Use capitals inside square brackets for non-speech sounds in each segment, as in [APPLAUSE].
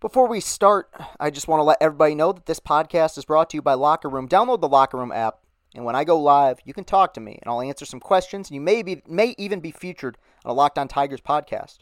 Before we start, I just want to let everybody know that this podcast is brought to you by Locker Room. Download the Locker Room app, and when I go live, you can talk to me, and I'll answer some questions. And you may be, may even be featured on a Locked On Tigers podcast.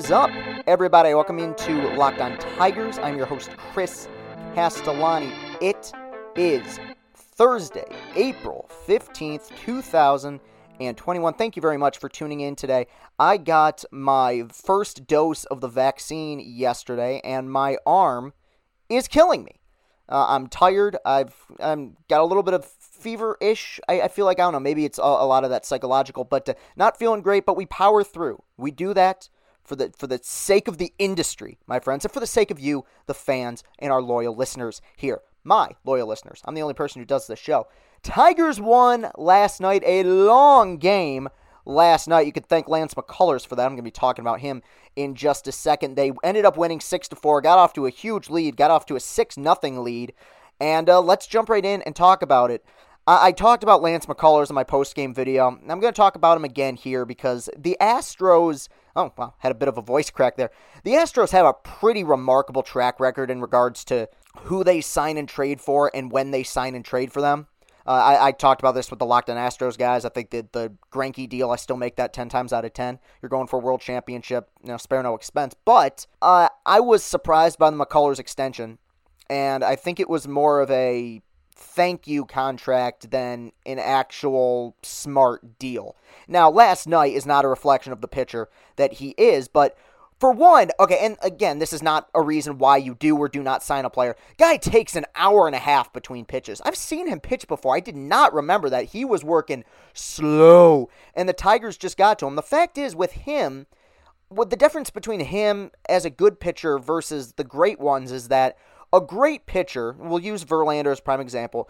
Is up, everybody? Welcome into Locked On Tigers. I'm your host, Chris Castellani. It is Thursday, April 15th, 2021. Thank you very much for tuning in today. I got my first dose of the vaccine yesterday, and my arm is killing me. Uh, I'm tired. I've I'm got a little bit of fever-ish. I, I feel like I don't know. Maybe it's a, a lot of that psychological, but uh, not feeling great. But we power through. We do that for the for the sake of the industry, my friends, and for the sake of you, the fans, and our loyal listeners here. My loyal listeners. I'm the only person who does this show. Tigers won last night, a long game last night. You could thank Lance McCullers for that. I'm going to be talking about him in just a second. They ended up winning 6 to 4, got off to a huge lead, got off to a 6 nothing lead. And uh, let's jump right in and talk about it. I, I talked about Lance McCullers in my post game video. I'm going to talk about him again here because the Astros. Oh, wow, had a bit of a voice crack there. The Astros have a pretty remarkable track record in regards to who they sign and trade for and when they sign and trade for them. Uh, I, I, talked about this with the Locked On Astros guys. I think that the Greinke deal, I still make that 10 times out of 10. You're going for a world championship, you know, spare no expense. But uh, I was surprised by the McCullers extension, and I think it was more of a thank you contract than an actual smart deal. Now, last night is not a reflection of the pitcher that he is, but for one, okay, and again, this is not a reason why you do or do not sign a player. Guy takes an hour and a half between pitches. I've seen him pitch before. I did not remember that. He was working slow, and the Tigers just got to him. The fact is, with him, what the difference between him as a good pitcher versus the great ones is that a great pitcher, we'll use Verlander as prime example,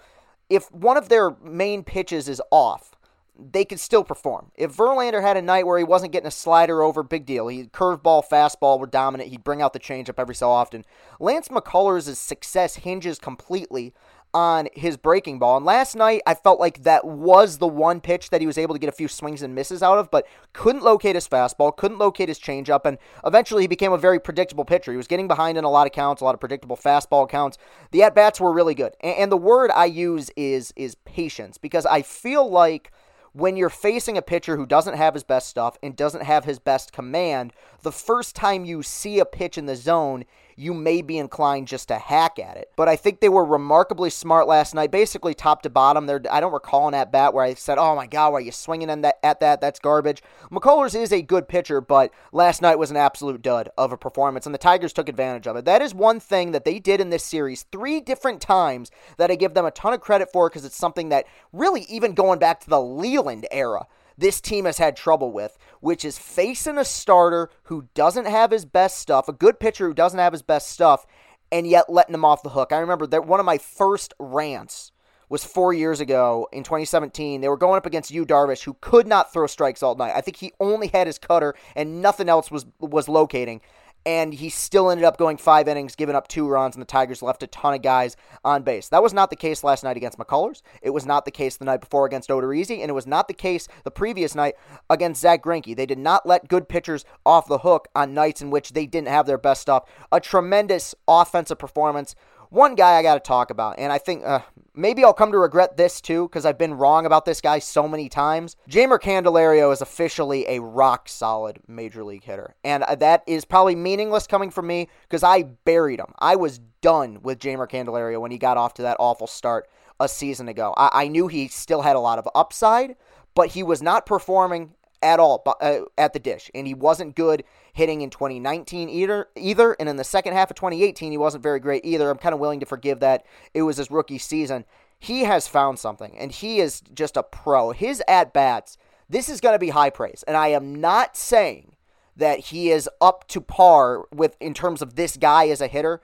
if one of their main pitches is off, they could still perform. If Verlander had a night where he wasn't getting a slider over, big deal. He curveball, fastball were dominant. He'd bring out the changeup every so often. Lance McCullers' success hinges completely on his breaking ball. And last night, I felt like that was the one pitch that he was able to get a few swings and misses out of, but couldn't locate his fastball, couldn't locate his changeup, and eventually he became a very predictable pitcher. He was getting behind in a lot of counts, a lot of predictable fastball counts. The at bats were really good, and the word I use is is patience because I feel like when you're facing a pitcher who doesn't have his best stuff and doesn't have his best command, the first time you see a pitch in the zone, you may be inclined just to hack at it. But I think they were remarkably smart last night, basically top to bottom. There, I don't recall an at bat where I said, "Oh my God, why are you swinging in that, at that? That's garbage." McCullers is a good pitcher, but last night was an absolute dud of a performance, and the Tigers took advantage of it. That is one thing that they did in this series three different times that I give them a ton of credit for because it's something that really, even going back to the Leyland era this team has had trouble with, which is facing a starter who doesn't have his best stuff, a good pitcher who doesn't have his best stuff, and yet letting him off the hook. I remember that one of my first rants was four years ago in 2017. They were going up against Yu Darvish, who could not throw strikes all night. I think he only had his cutter and nothing else was was locating and he still ended up going five innings, giving up two runs, and the Tigers left a ton of guys on base. That was not the case last night against McCullers. It was not the case the night before against Odorizzi, and it was not the case the previous night against Zach Greinke. They did not let good pitchers off the hook on nights in which they didn't have their best stuff. A tremendous offensive performance one guy I got to talk about, and I think uh, maybe I'll come to regret this too because I've been wrong about this guy so many times. Jeimer Candelario is officially a rock solid major league hitter, and uh, that is probably meaningless coming from me because I buried him. I was done with Jeimer Candelario when he got off to that awful start a season ago. I, I knew he still had a lot of upside, but he was not performing at all uh, at the dish, and he wasn't good hitting in 2019 either. Either, and in the second half of 2018, he wasn't very great either. I'm kind of willing to forgive that. It was his rookie season. He has found something, and he is just a pro. His at bats, this is going to be high praise, and I am not saying that he is up to par with in terms of this guy as a hitter,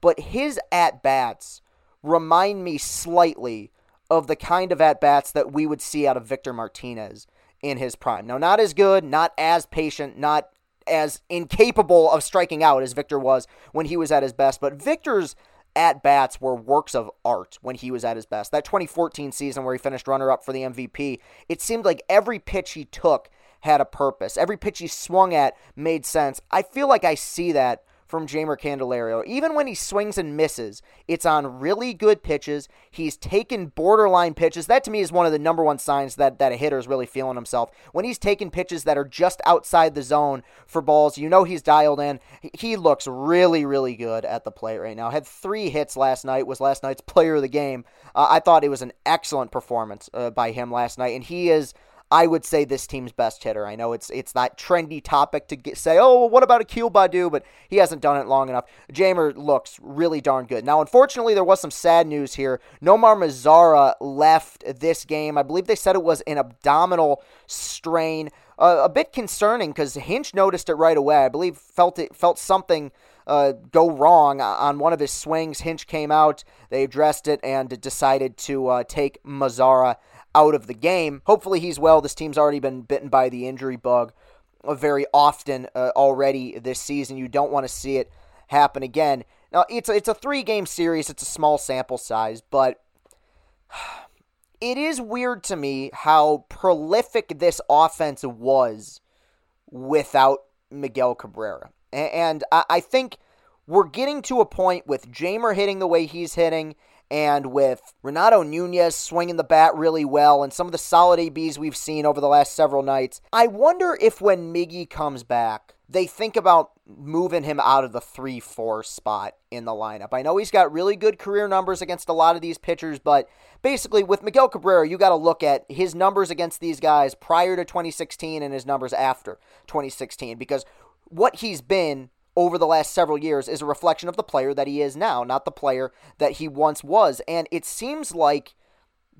but his at bats remind me slightly of the kind of at bats that we would see out of Victor Martinez in his prime. Now, not as good, not as patient, not as incapable of striking out as Victor was when he was at his best, but Victor's at bats were works of art when he was at his best. That 2014 season where he finished runner up for the MVP, it seemed like every pitch he took had a purpose. Every pitch he swung at made sense. I feel like I see that from Jeimer Candelario. Even when he swings and misses, it's on really good pitches. He's taken borderline pitches. That to me is one of the number one signs that, that a hitter is really feeling himself. When he's taking pitches that are just outside the zone for balls, you know he's dialed in. He looks really, really good at the plate right now. Had three hits last night, was last night's [LAUGHS] player of the game. Uh, I thought it was an excellent performance uh, by him last night, and he is I would say this team's best hitter. I know it's it's that trendy topic to get, say, oh, well, what about Akil Baddoo? But he hasn't done it long enough. Jeimer looks really darn good. Now, unfortunately, there was some sad news here. Nomar Mazara left this game. I believe they said it was an abdominal strain. Uh, a bit concerning because Hinch noticed it right away. I believe felt it felt something. Uh, go wrong on one of his swings. Hinch came out, they addressed it, and decided to uh, take Mazara out of the game. Hopefully he's well. This team's already been bitten by the injury bug uh, very often uh, already this season. You don't want to see it happen again. Now it's a, it's a three game series. It's a small sample size, but [SIGHS] it is weird to me how prolific this offense was without Miguel Cabrera, and I think we're getting to a point with Jeimer hitting the way he's hitting and with Renato Nunez swinging the bat really well and some of the solid ABs we've seen over the last several nights, I wonder if when Miggy comes back, they think about moving him out of the 3 4 spot in the lineup. I know he's got really good career numbers against a lot of these pitchers, but basically with Miguel Cabrera, you got to look at his numbers against these guys prior to 2016 and his numbers after 2016 because what he's been over the last several years is a reflection of the player that he is now, not the player that he once was. And it seems like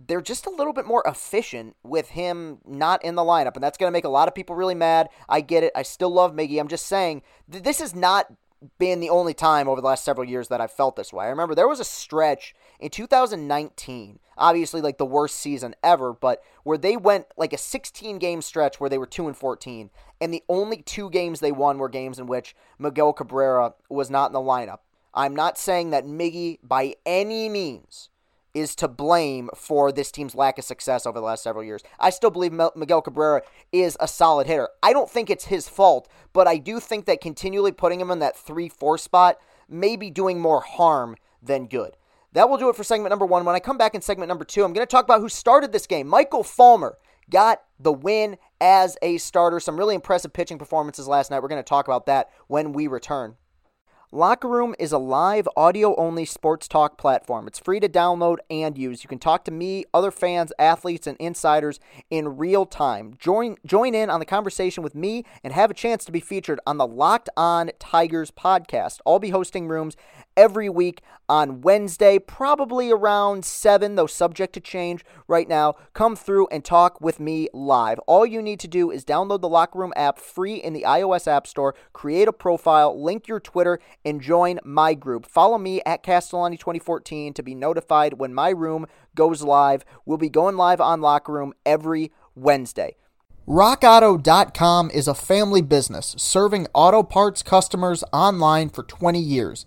they're just a little bit more efficient with him not in the lineup. And that's going to make a lot of people really mad. I get it. I still love Miggy. I'm just saying th- this has not been the only time over the last several years that I've felt this way. I remember there was a stretch in 2019, obviously like the worst season ever, but where they went like a 16 game stretch where they were 2 and 14, and the only two games they won were games in which Miguel Cabrera was not in the lineup. I'm not saying that Miggy by any means is to blame for this team's lack of success over the last several years. I still believe Miguel Cabrera is a solid hitter. I don't think it's his fault, but I do think that continually putting him in that 3 4 spot may be doing more harm than good. That will do it for segment number one. When I come back in segment number two, I'm going to talk about who started this game. Michael Fulmer got the win as a starter. Some really impressive pitching performances last night. We're going to talk about that when we return. Locker Room is a live audio only sports talk platform. It's free to download and use. You can talk to me, other fans, athletes, and insiders in real time. Join join in on the conversation with me and have a chance to be featured on the Locked On Tigers podcast. I'll be hosting rooms every week on Wednesday, probably around 7, though subject to change right now. Come through and talk with me live. All you need to do is download the Locker Room app free in the iOS App Store, create a profile, link your Twitter, and join my group. Follow me at Castellani2014 to be notified when my room goes live. We'll be going live on Locker Room every Wednesday. RockAuto.com is a family business serving auto parts customers online for 20 years.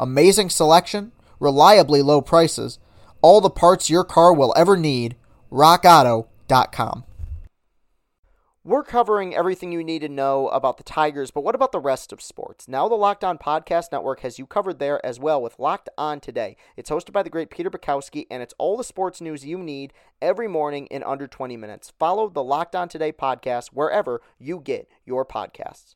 Amazing selection, reliably low prices, all the parts your car will ever need. RockAuto.com. We're covering everything you need to know about the Tigers, but what about the rest of sports? Now, the Locked On Podcast Network has you covered there as well with Locked On Today. It's hosted by the great Peter Bukowski, and it's all the sports news you need every morning in under 20 minutes. Follow the Locked On Today podcast wherever you get your podcasts.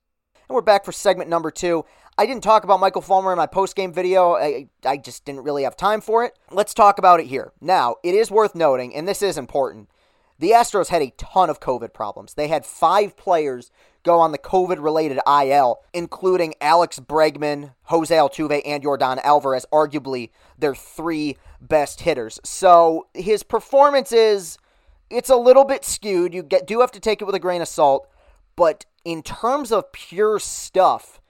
And we're back for segment number two. I didn't talk about Michael Fulmer in my post game video. I, I just didn't really have time for it. Let's talk about it here. Now, it is worth noting, and this is important the Astros had a ton of COVID problems. They had five players go on the COVID related IL, including Alex Bregman, Jose Altuve, and Jordan Alvarez, arguably their three best hitters. So his performance is it's a little bit skewed. You get, do have to take it with a grain of salt, but in terms of pure stuff,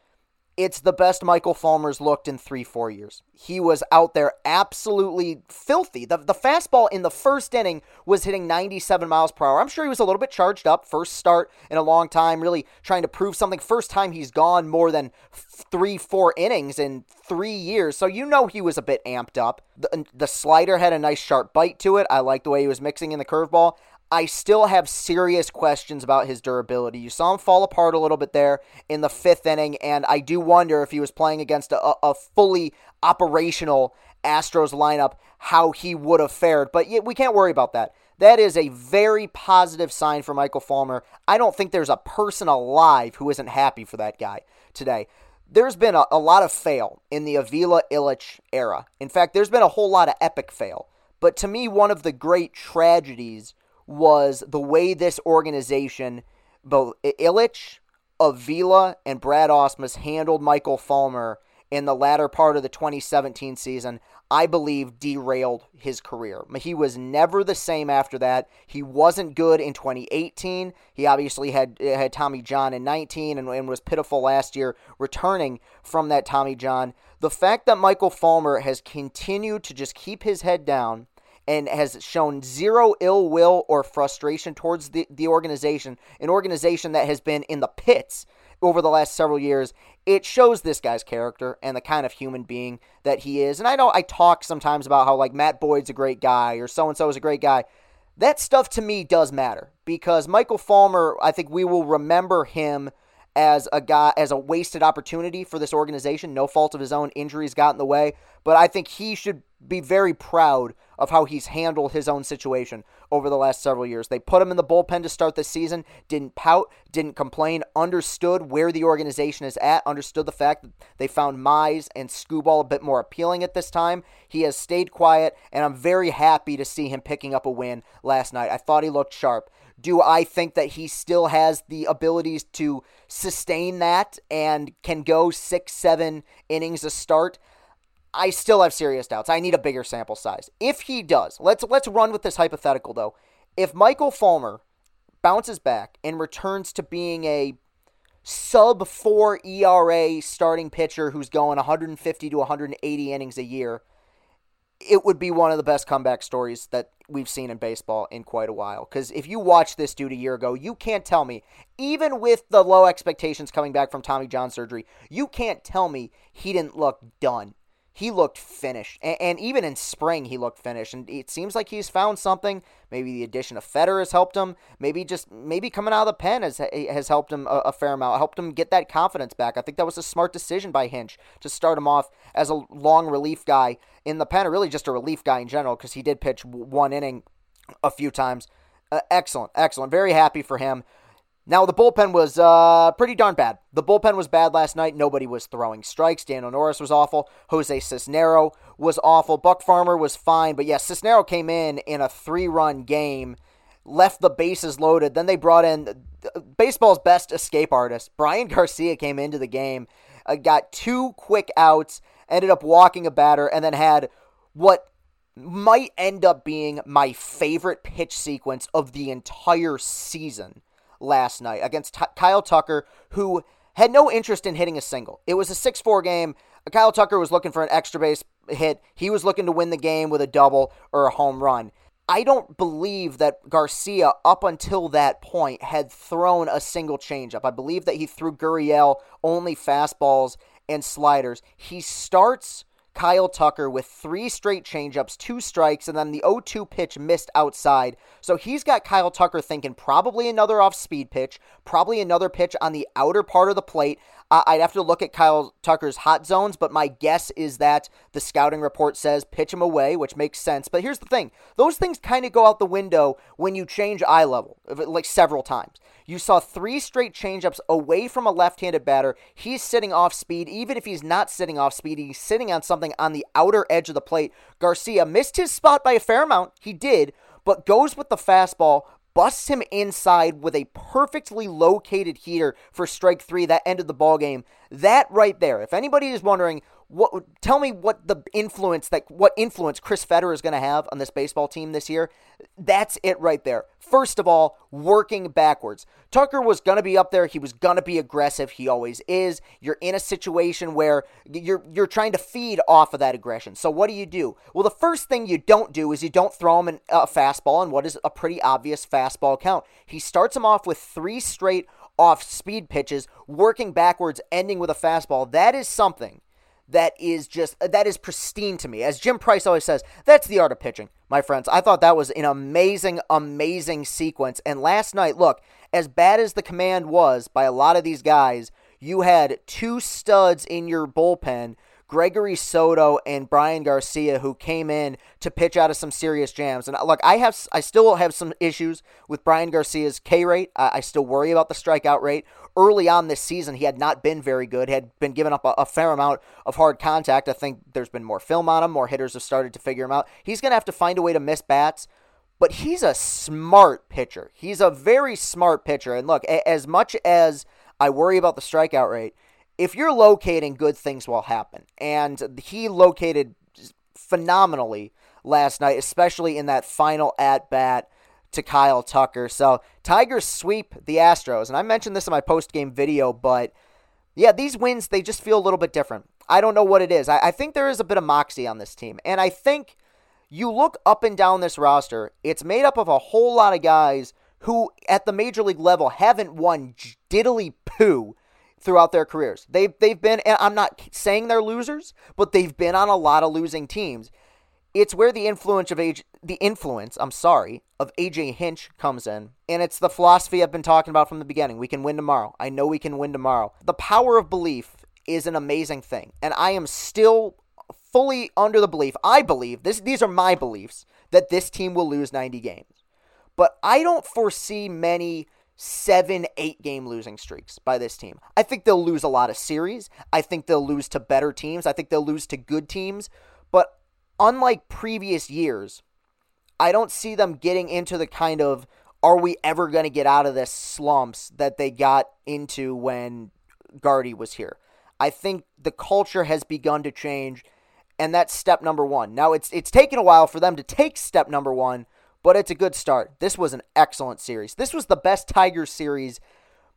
it's the best Michael Fulmer's looked in three, four years. He was out there absolutely filthy. The, the fastball in the first inning was hitting 97 miles per hour. I'm sure he was a little bit charged up. First start in a long time, really trying to prove something. First time he's gone more than three, four innings in three years. So you know he was a bit amped up. The, the slider had a nice sharp bite to it. I like the way he was mixing in the curveball. I still have serious questions about his durability. You saw him fall apart a little bit there in the fifth inning, and I do wonder if he was playing against a, a fully operational Astros lineup, how he would have fared. But we can't worry about that. That is a very positive sign for Michael Fulmer. I don't think there's a person alive who isn't happy for that guy today. There's been a, a lot of fail in the Avila Ilitch era. In fact, there's been a whole lot of epic fail. But to me, one of the great tragedies was the way this organization, both Ilitch, Avila, and Brad Ausmus handled Michael Fulmer in the latter part of the 2017 season, I believe derailed his career. He was never the same after that. He wasn't good in 2018. He obviously had had Tommy John in 19 and, and was pitiful last year returning from that Tommy John. The fact that Michael Fulmer has continued to just keep his head down and has shown zero ill will or frustration towards the, the organization, an organization that has been in the pits over the last several years, it shows this guy's character and the kind of human being that he is. And I know I talk sometimes about how like Matt Boyd's a great guy or so and so is a great guy. That stuff to me does matter because Michael Fulmer, I think we will remember him as a guy as a wasted opportunity for this organization. No fault of his own, injuries got in the way, but I think he should be very proud of how he's handled his own situation over the last several years. They put him in the bullpen to start the season, didn't pout, didn't complain, understood where the organization is at, understood the fact that they found Mize and Skubal a bit more appealing at this time. He has stayed quiet, and I'm very happy to see him picking up a win last night. I thought he looked sharp. Do I think that he still has the abilities to sustain that and can go six, seven innings a start? I still have serious doubts. I need a bigger sample size. If he does, let's let's run with this hypothetical though. If Michael Fulmer bounces back and returns to being a sub 4 ERA starting pitcher who's going 150 to 180 innings a year, it would be one of the best comeback stories that we've seen in baseball in quite a while. Because if you watch this dude a year ago, you can't tell me, even with the low expectations coming back from Tommy John surgery, you can't tell me he didn't look done he looked finished. And, and, even in spring, he looked finished. And it seems like he's found something. Maybe the addition of Fetter has helped him. Maybe just maybe coming out of the pen has has helped him a, a, fair amount. Helped him get that confidence back. I think that was a smart decision by Hinch to start him off as a long relief guy in the pen, or really just a relief guy in general, because he did pitch one inning a few times. Uh, excellent, excellent. Very happy for him. Now, the bullpen was uh, pretty darn bad. The bullpen was bad last night. Nobody was throwing strikes. Daniel Norris was awful. Jose Cisnero was awful. Buck Farmer was fine. But yes, yeah, Cisnero came in in a three run game, left the bases loaded. Then they brought in baseball's best escape artist. Bryan Garcia came into the game, uh, got two quick outs, ended up walking a batter, and then had what might end up being my favorite pitch sequence of the entire season last night against T- Kyle Tucker, who had no interest in hitting a single. It was a 6 4 game. Kyle Tucker was looking for an extra base hit. He was looking to win the game with a double or a home run. I don't believe that Garcia, up until that point, had thrown a single changeup. I believe that he threw Gurriel only fastballs and sliders. He starts Kyle Tucker with three straight changeups, two strikes, and then the 0 2 pitch missed outside. So he's got Kyle Tucker thinking probably another off speed pitch, probably another pitch on the outer part of the plate. I'd have to look at Kyle Tucker's hot zones, but my guess is that the scouting report says pitch him away, which makes sense. But here's the thing those things kind of go out the window when you change eye level, like several times. You saw three straight changeups away from a left handed batter. He's sitting off speed. Even if he's not sitting off speed, he's sitting on something on the outer edge of the plate. Garcia missed his spot by a fair amount. He did, but goes with the fastball, busts him inside with a perfectly located heater for strike three that ended the ball game. That right there, if anybody is wondering, what tell me what the influence that what influence Chris Fetter is going to have on this baseball team this year? That's it right there. First of all, working backwards. Tucker was going to be up there. He was going to be aggressive. He always is. You're in a situation where you're you're trying to feed off of that aggression. So what do you do? Well, the first thing you don't do is you don't throw him a fastball and what is a pretty obvious fastball count. He starts him off with three straight off speed pitches, working backwards, ending with a fastball. That is something that is just that is pristine to me. As Jim Price always says, that's the art of pitching, my friends. I thought that was an amazing, amazing sequence. And last night, look, as bad as the command was by a lot of these guys, you had two studs in your bullpen Gregory Soto and Bryan Garcia who came in to pitch out of some serious jams. And uh, look, I have I still have some issues with Bryan Garcia's K rate. I still worry about the strikeout rate. Early on this season, he had not been very good. Had been giving up a, a fair amount of hard contact. I think there's been more film on him. More hitters have started to figure him out. He's going to have to find a way to miss bats but he's a smart pitcher. He's a very smart pitcher. And look, as much as I worry about the strikeout rate, if you're locating, good things will happen. And he located phenomenally last night, especially in that final at bat to Kyle Tucker. So Tigers sweep the Astros. And I mentioned this in my post game video, but yeah, these wins, they just feel a little bit different. I don't know what it is. I, I think there is a bit of moxie on this team. And I think you look up and down this roster, it's made up of a whole lot of guys who, at the major league level, haven't won diddly poo throughout their careers. They've they've been and I'm not saying they're losers, but they've been on a lot of losing teams. It's where the influence of age the influence, I'm sorry, of AJ Hinch comes in. And it's the philosophy I've been talking about from the beginning. We can win tomorrow. I know we can win tomorrow. The power of belief is an amazing thing. And I am still fully under the belief. I believe this these are my beliefs that this team will lose 90 games. But I don't foresee many seven, eight game losing streaks by this team. I think they'll lose a lot of series. I think they'll lose to better teams. I think they'll lose to good teams. But unlike previous years, I don't see them getting into the kind of are we ever going to get out of this slumps that they got into when Gardy was here. I think the culture has begun to change, and that's step number one. Now it's it's taken a while for them to take step number one, but it's a good start. This was an excellent series. This was the best Tigers series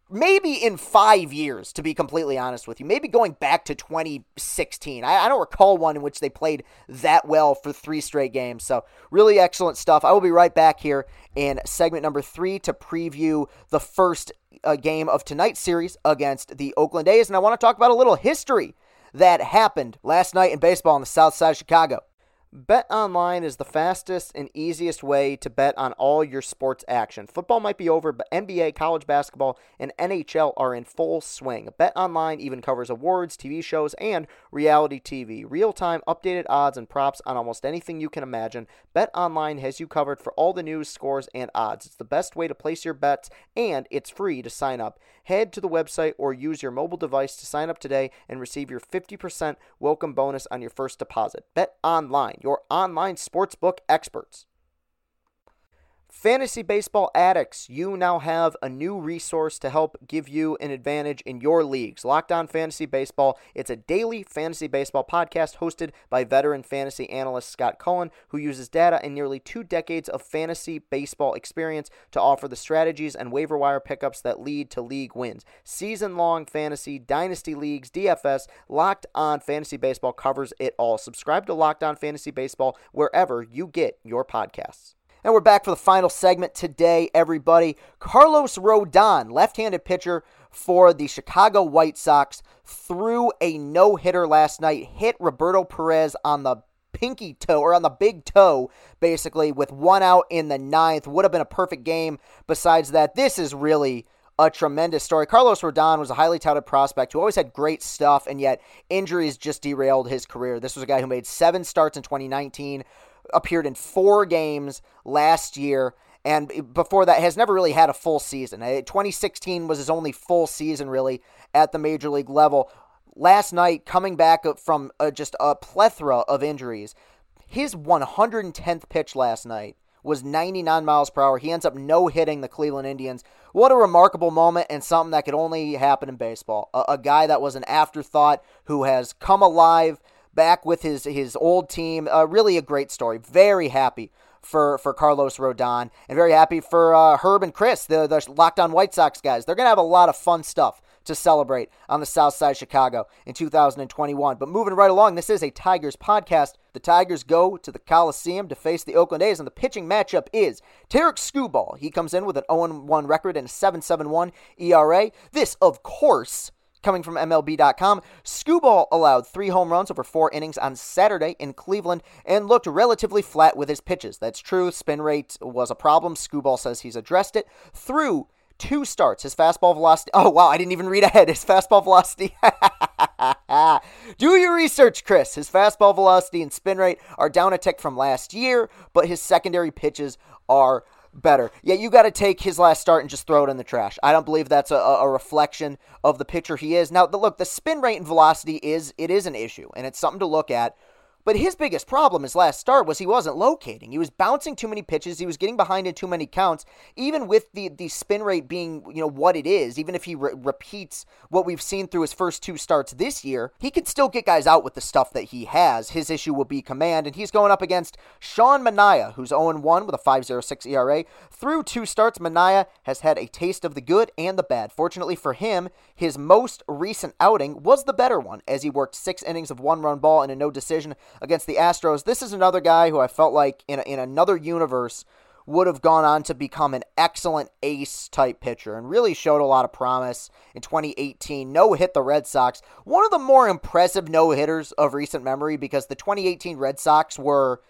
maybe in five years, to be completely honest with you. Maybe going back to 2016. I, I, don't recall one in which they played that well for three straight games. So, really excellent stuff. I will be right back here in segment number three to preview the first uh, game of tonight's series against the Oakland A's. And I want to talk about a little history that happened last night in baseball on the south side of Chicago. BetOnline is the fastest and easiest way to bet on all your sports action. Football might be over, but NBA, college basketball, and NHL are in full swing. BetOnline even covers awards, TV shows, and reality TV. Real time, updated odds and props on almost anything you can imagine. BetOnline has you covered for all the news, scores, and odds. It's the best way to place your bets, and it's free to sign up. Head to the website or use your mobile device to sign up today and receive your 50% welcome bonus on your first deposit. BetOnline, your online sportsbook experts. Fantasy baseball addicts, you now have a new resource to help give you an advantage in your leagues. Locked On Fantasy Baseball. It's a daily fantasy baseball podcast hosted by veteran fantasy analyst Scott Cullen, who uses data and nearly two decades of fantasy baseball experience to offer the strategies and waiver wire pickups that lead to league wins. Season long fantasy, dynasty leagues, DFS, Locked On Fantasy Baseball covers it all. Subscribe to Locked On Fantasy Baseball wherever you get your podcasts. And we're back for the final segment today, everybody. Carlos Rodon, left handed pitcher for the Chicago White Sox, threw a no hitter last night, hit Roberto Perez on the pinky toe or on the big toe, basically, with one out in the ninth. Would have been a perfect game. Besides that, this is really a tremendous story. Carlos Rodon was a highly touted prospect who always had great stuff, and yet injuries just derailed his career. This was a guy who made seven starts in 2019, appeared in four games last year, and before that has never really had a full season. Uh, 2016 was his only full season, really, at the major league level. Last night, coming back from uh, just a plethora of injuries, his 110th pitch last night was 99 miles per hour. He ends up no hitting the Cleveland Indians. What a remarkable moment and something that could only happen in baseball. A, a guy that was an afterthought who has come alive back with his his old team. Uh, really a great story. Very happy for for Carlos Rodon and very happy for uh, Herb and Chris, the the Locked On White Sox guys. They're gonna have a lot of fun stuff to celebrate on the South Side of Chicago in 2021. But moving right along, this is a Tigers podcast. The Tigers go to the Coliseum to face the Oakland A's, and the pitching matchup is Tarik Skubal. He comes in with an 0-1 record and a 7.71 ERA. This, of course, Coming from MLB.com, Skubal allowed three home runs over four innings on Saturday in Cleveland and looked relatively flat with his pitches. That's true. Spin rate was a problem. Skubal says he's addressed it. Through two starts, his fastball velocity. Oh, wow, I didn't even read ahead. His fastball velocity. [LAUGHS] Do your research, Chris. His fastball velocity and spin rate are down a tick from last year, but his secondary pitches are better. Yeah, you got to take his last start and just throw it in the trash. I don't believe that's a, a reflection of the pitcher he is. Now, the, look, the spin rate and velocity is it is an issue, and it's something to look at. But his biggest problem his last start was he wasn't locating. He was bouncing too many pitches. He was getting behind in too many counts. Even with the, the spin rate being you know what it is, even if he re- repeats what we've seen through his first two starts this year, he can still get guys out with the stuff that he has. His issue will be command, and he's going up against Sean Manaea, who's 0-1 with a 5.06 ERA. Through two starts, Manaea has had a taste of the good and the bad. Fortunately for him, his most recent outing was the better one, as he worked six innings of one-run ball and a no decision against the Astros. This is another guy who I felt like in, a, in another universe would have gone on to become an excellent ace type pitcher and really showed a lot of promise in 2018. No hit the Red Sox. One of the more impressive no hitters of recent memory because the 2018 Red Sox were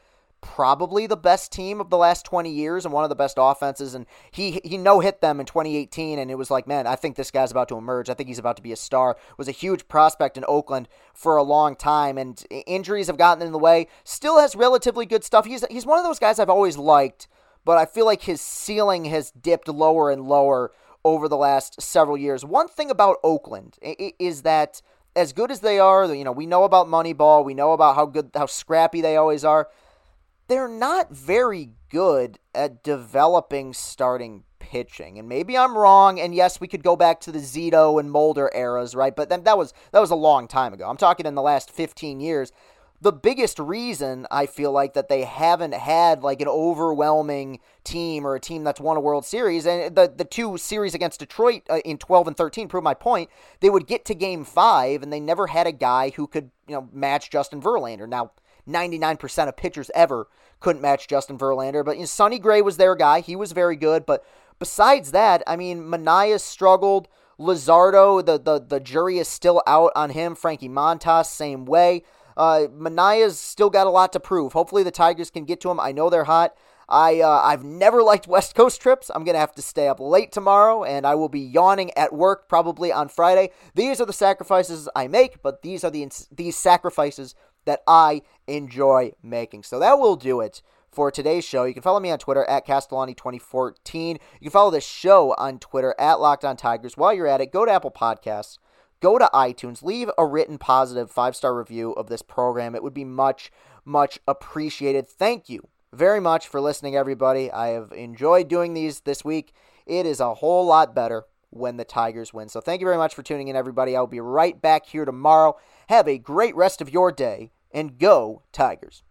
probably the best team of the last 20 years and one of the best offenses and he he no hit them in 2018 and it was like man I think this guy's about to emerge. I think he's about to be a star. Was a huge prospect in Oakland for a long time and injuries have gotten in the way. Still has relatively good stuff. He's he's one of those guys I've always liked but I feel like his ceiling has dipped lower and lower over the last several years. One thing about Oakland is that as good as they are you know we know about Moneyball we know about how good how scrappy they always are they're not very good at developing starting pitching. And maybe I'm wrong. And yes, we could go back to the Zito and Mulder eras, right? But then that was that was a long time ago. I'm talking in the last 15 years. The biggest reason I feel like that they haven't had like an overwhelming team or a team that's won a World Series, and the the two series against Detroit uh, in 12 and 13 prove my point. They would get to Game Five, and they never had a guy who could you know match Justin Verlander. Now 99% of pitchers ever couldn't match Justin Verlander. But you know, Sonny Gray was their guy. He was very good. But besides that, I mean, Manaea struggled. Luzardo, the, the, the jury is still out on him. Frankie Montas, same way. Uh, Manaea's still got a lot to prove. Hopefully the Tigers can get to him. I know they're hot. I uh, I've never [LAUGHS] liked West Coast trips. I'm gonna have to stay up late tomorrow, and I will be yawning at work probably on Friday. These are the sacrifices I make, but these are the these sacrifices that I enjoy making. So that will do it for today's show. You can follow me on Twitter at Castellani2014. You can follow this show on Twitter at Locked On Tigers. While you're at it, go to Apple Podcasts, go to iTunes, leave a written positive five star review of this program. It would be much, much appreciated. Thank you very much for listening, everybody. I have enjoyed doing these this week. It is a whole lot better when the Tigers win. So thank you very much for tuning in, everybody. I'll be right back here tomorrow. Have a great rest of your day and go, Tigers.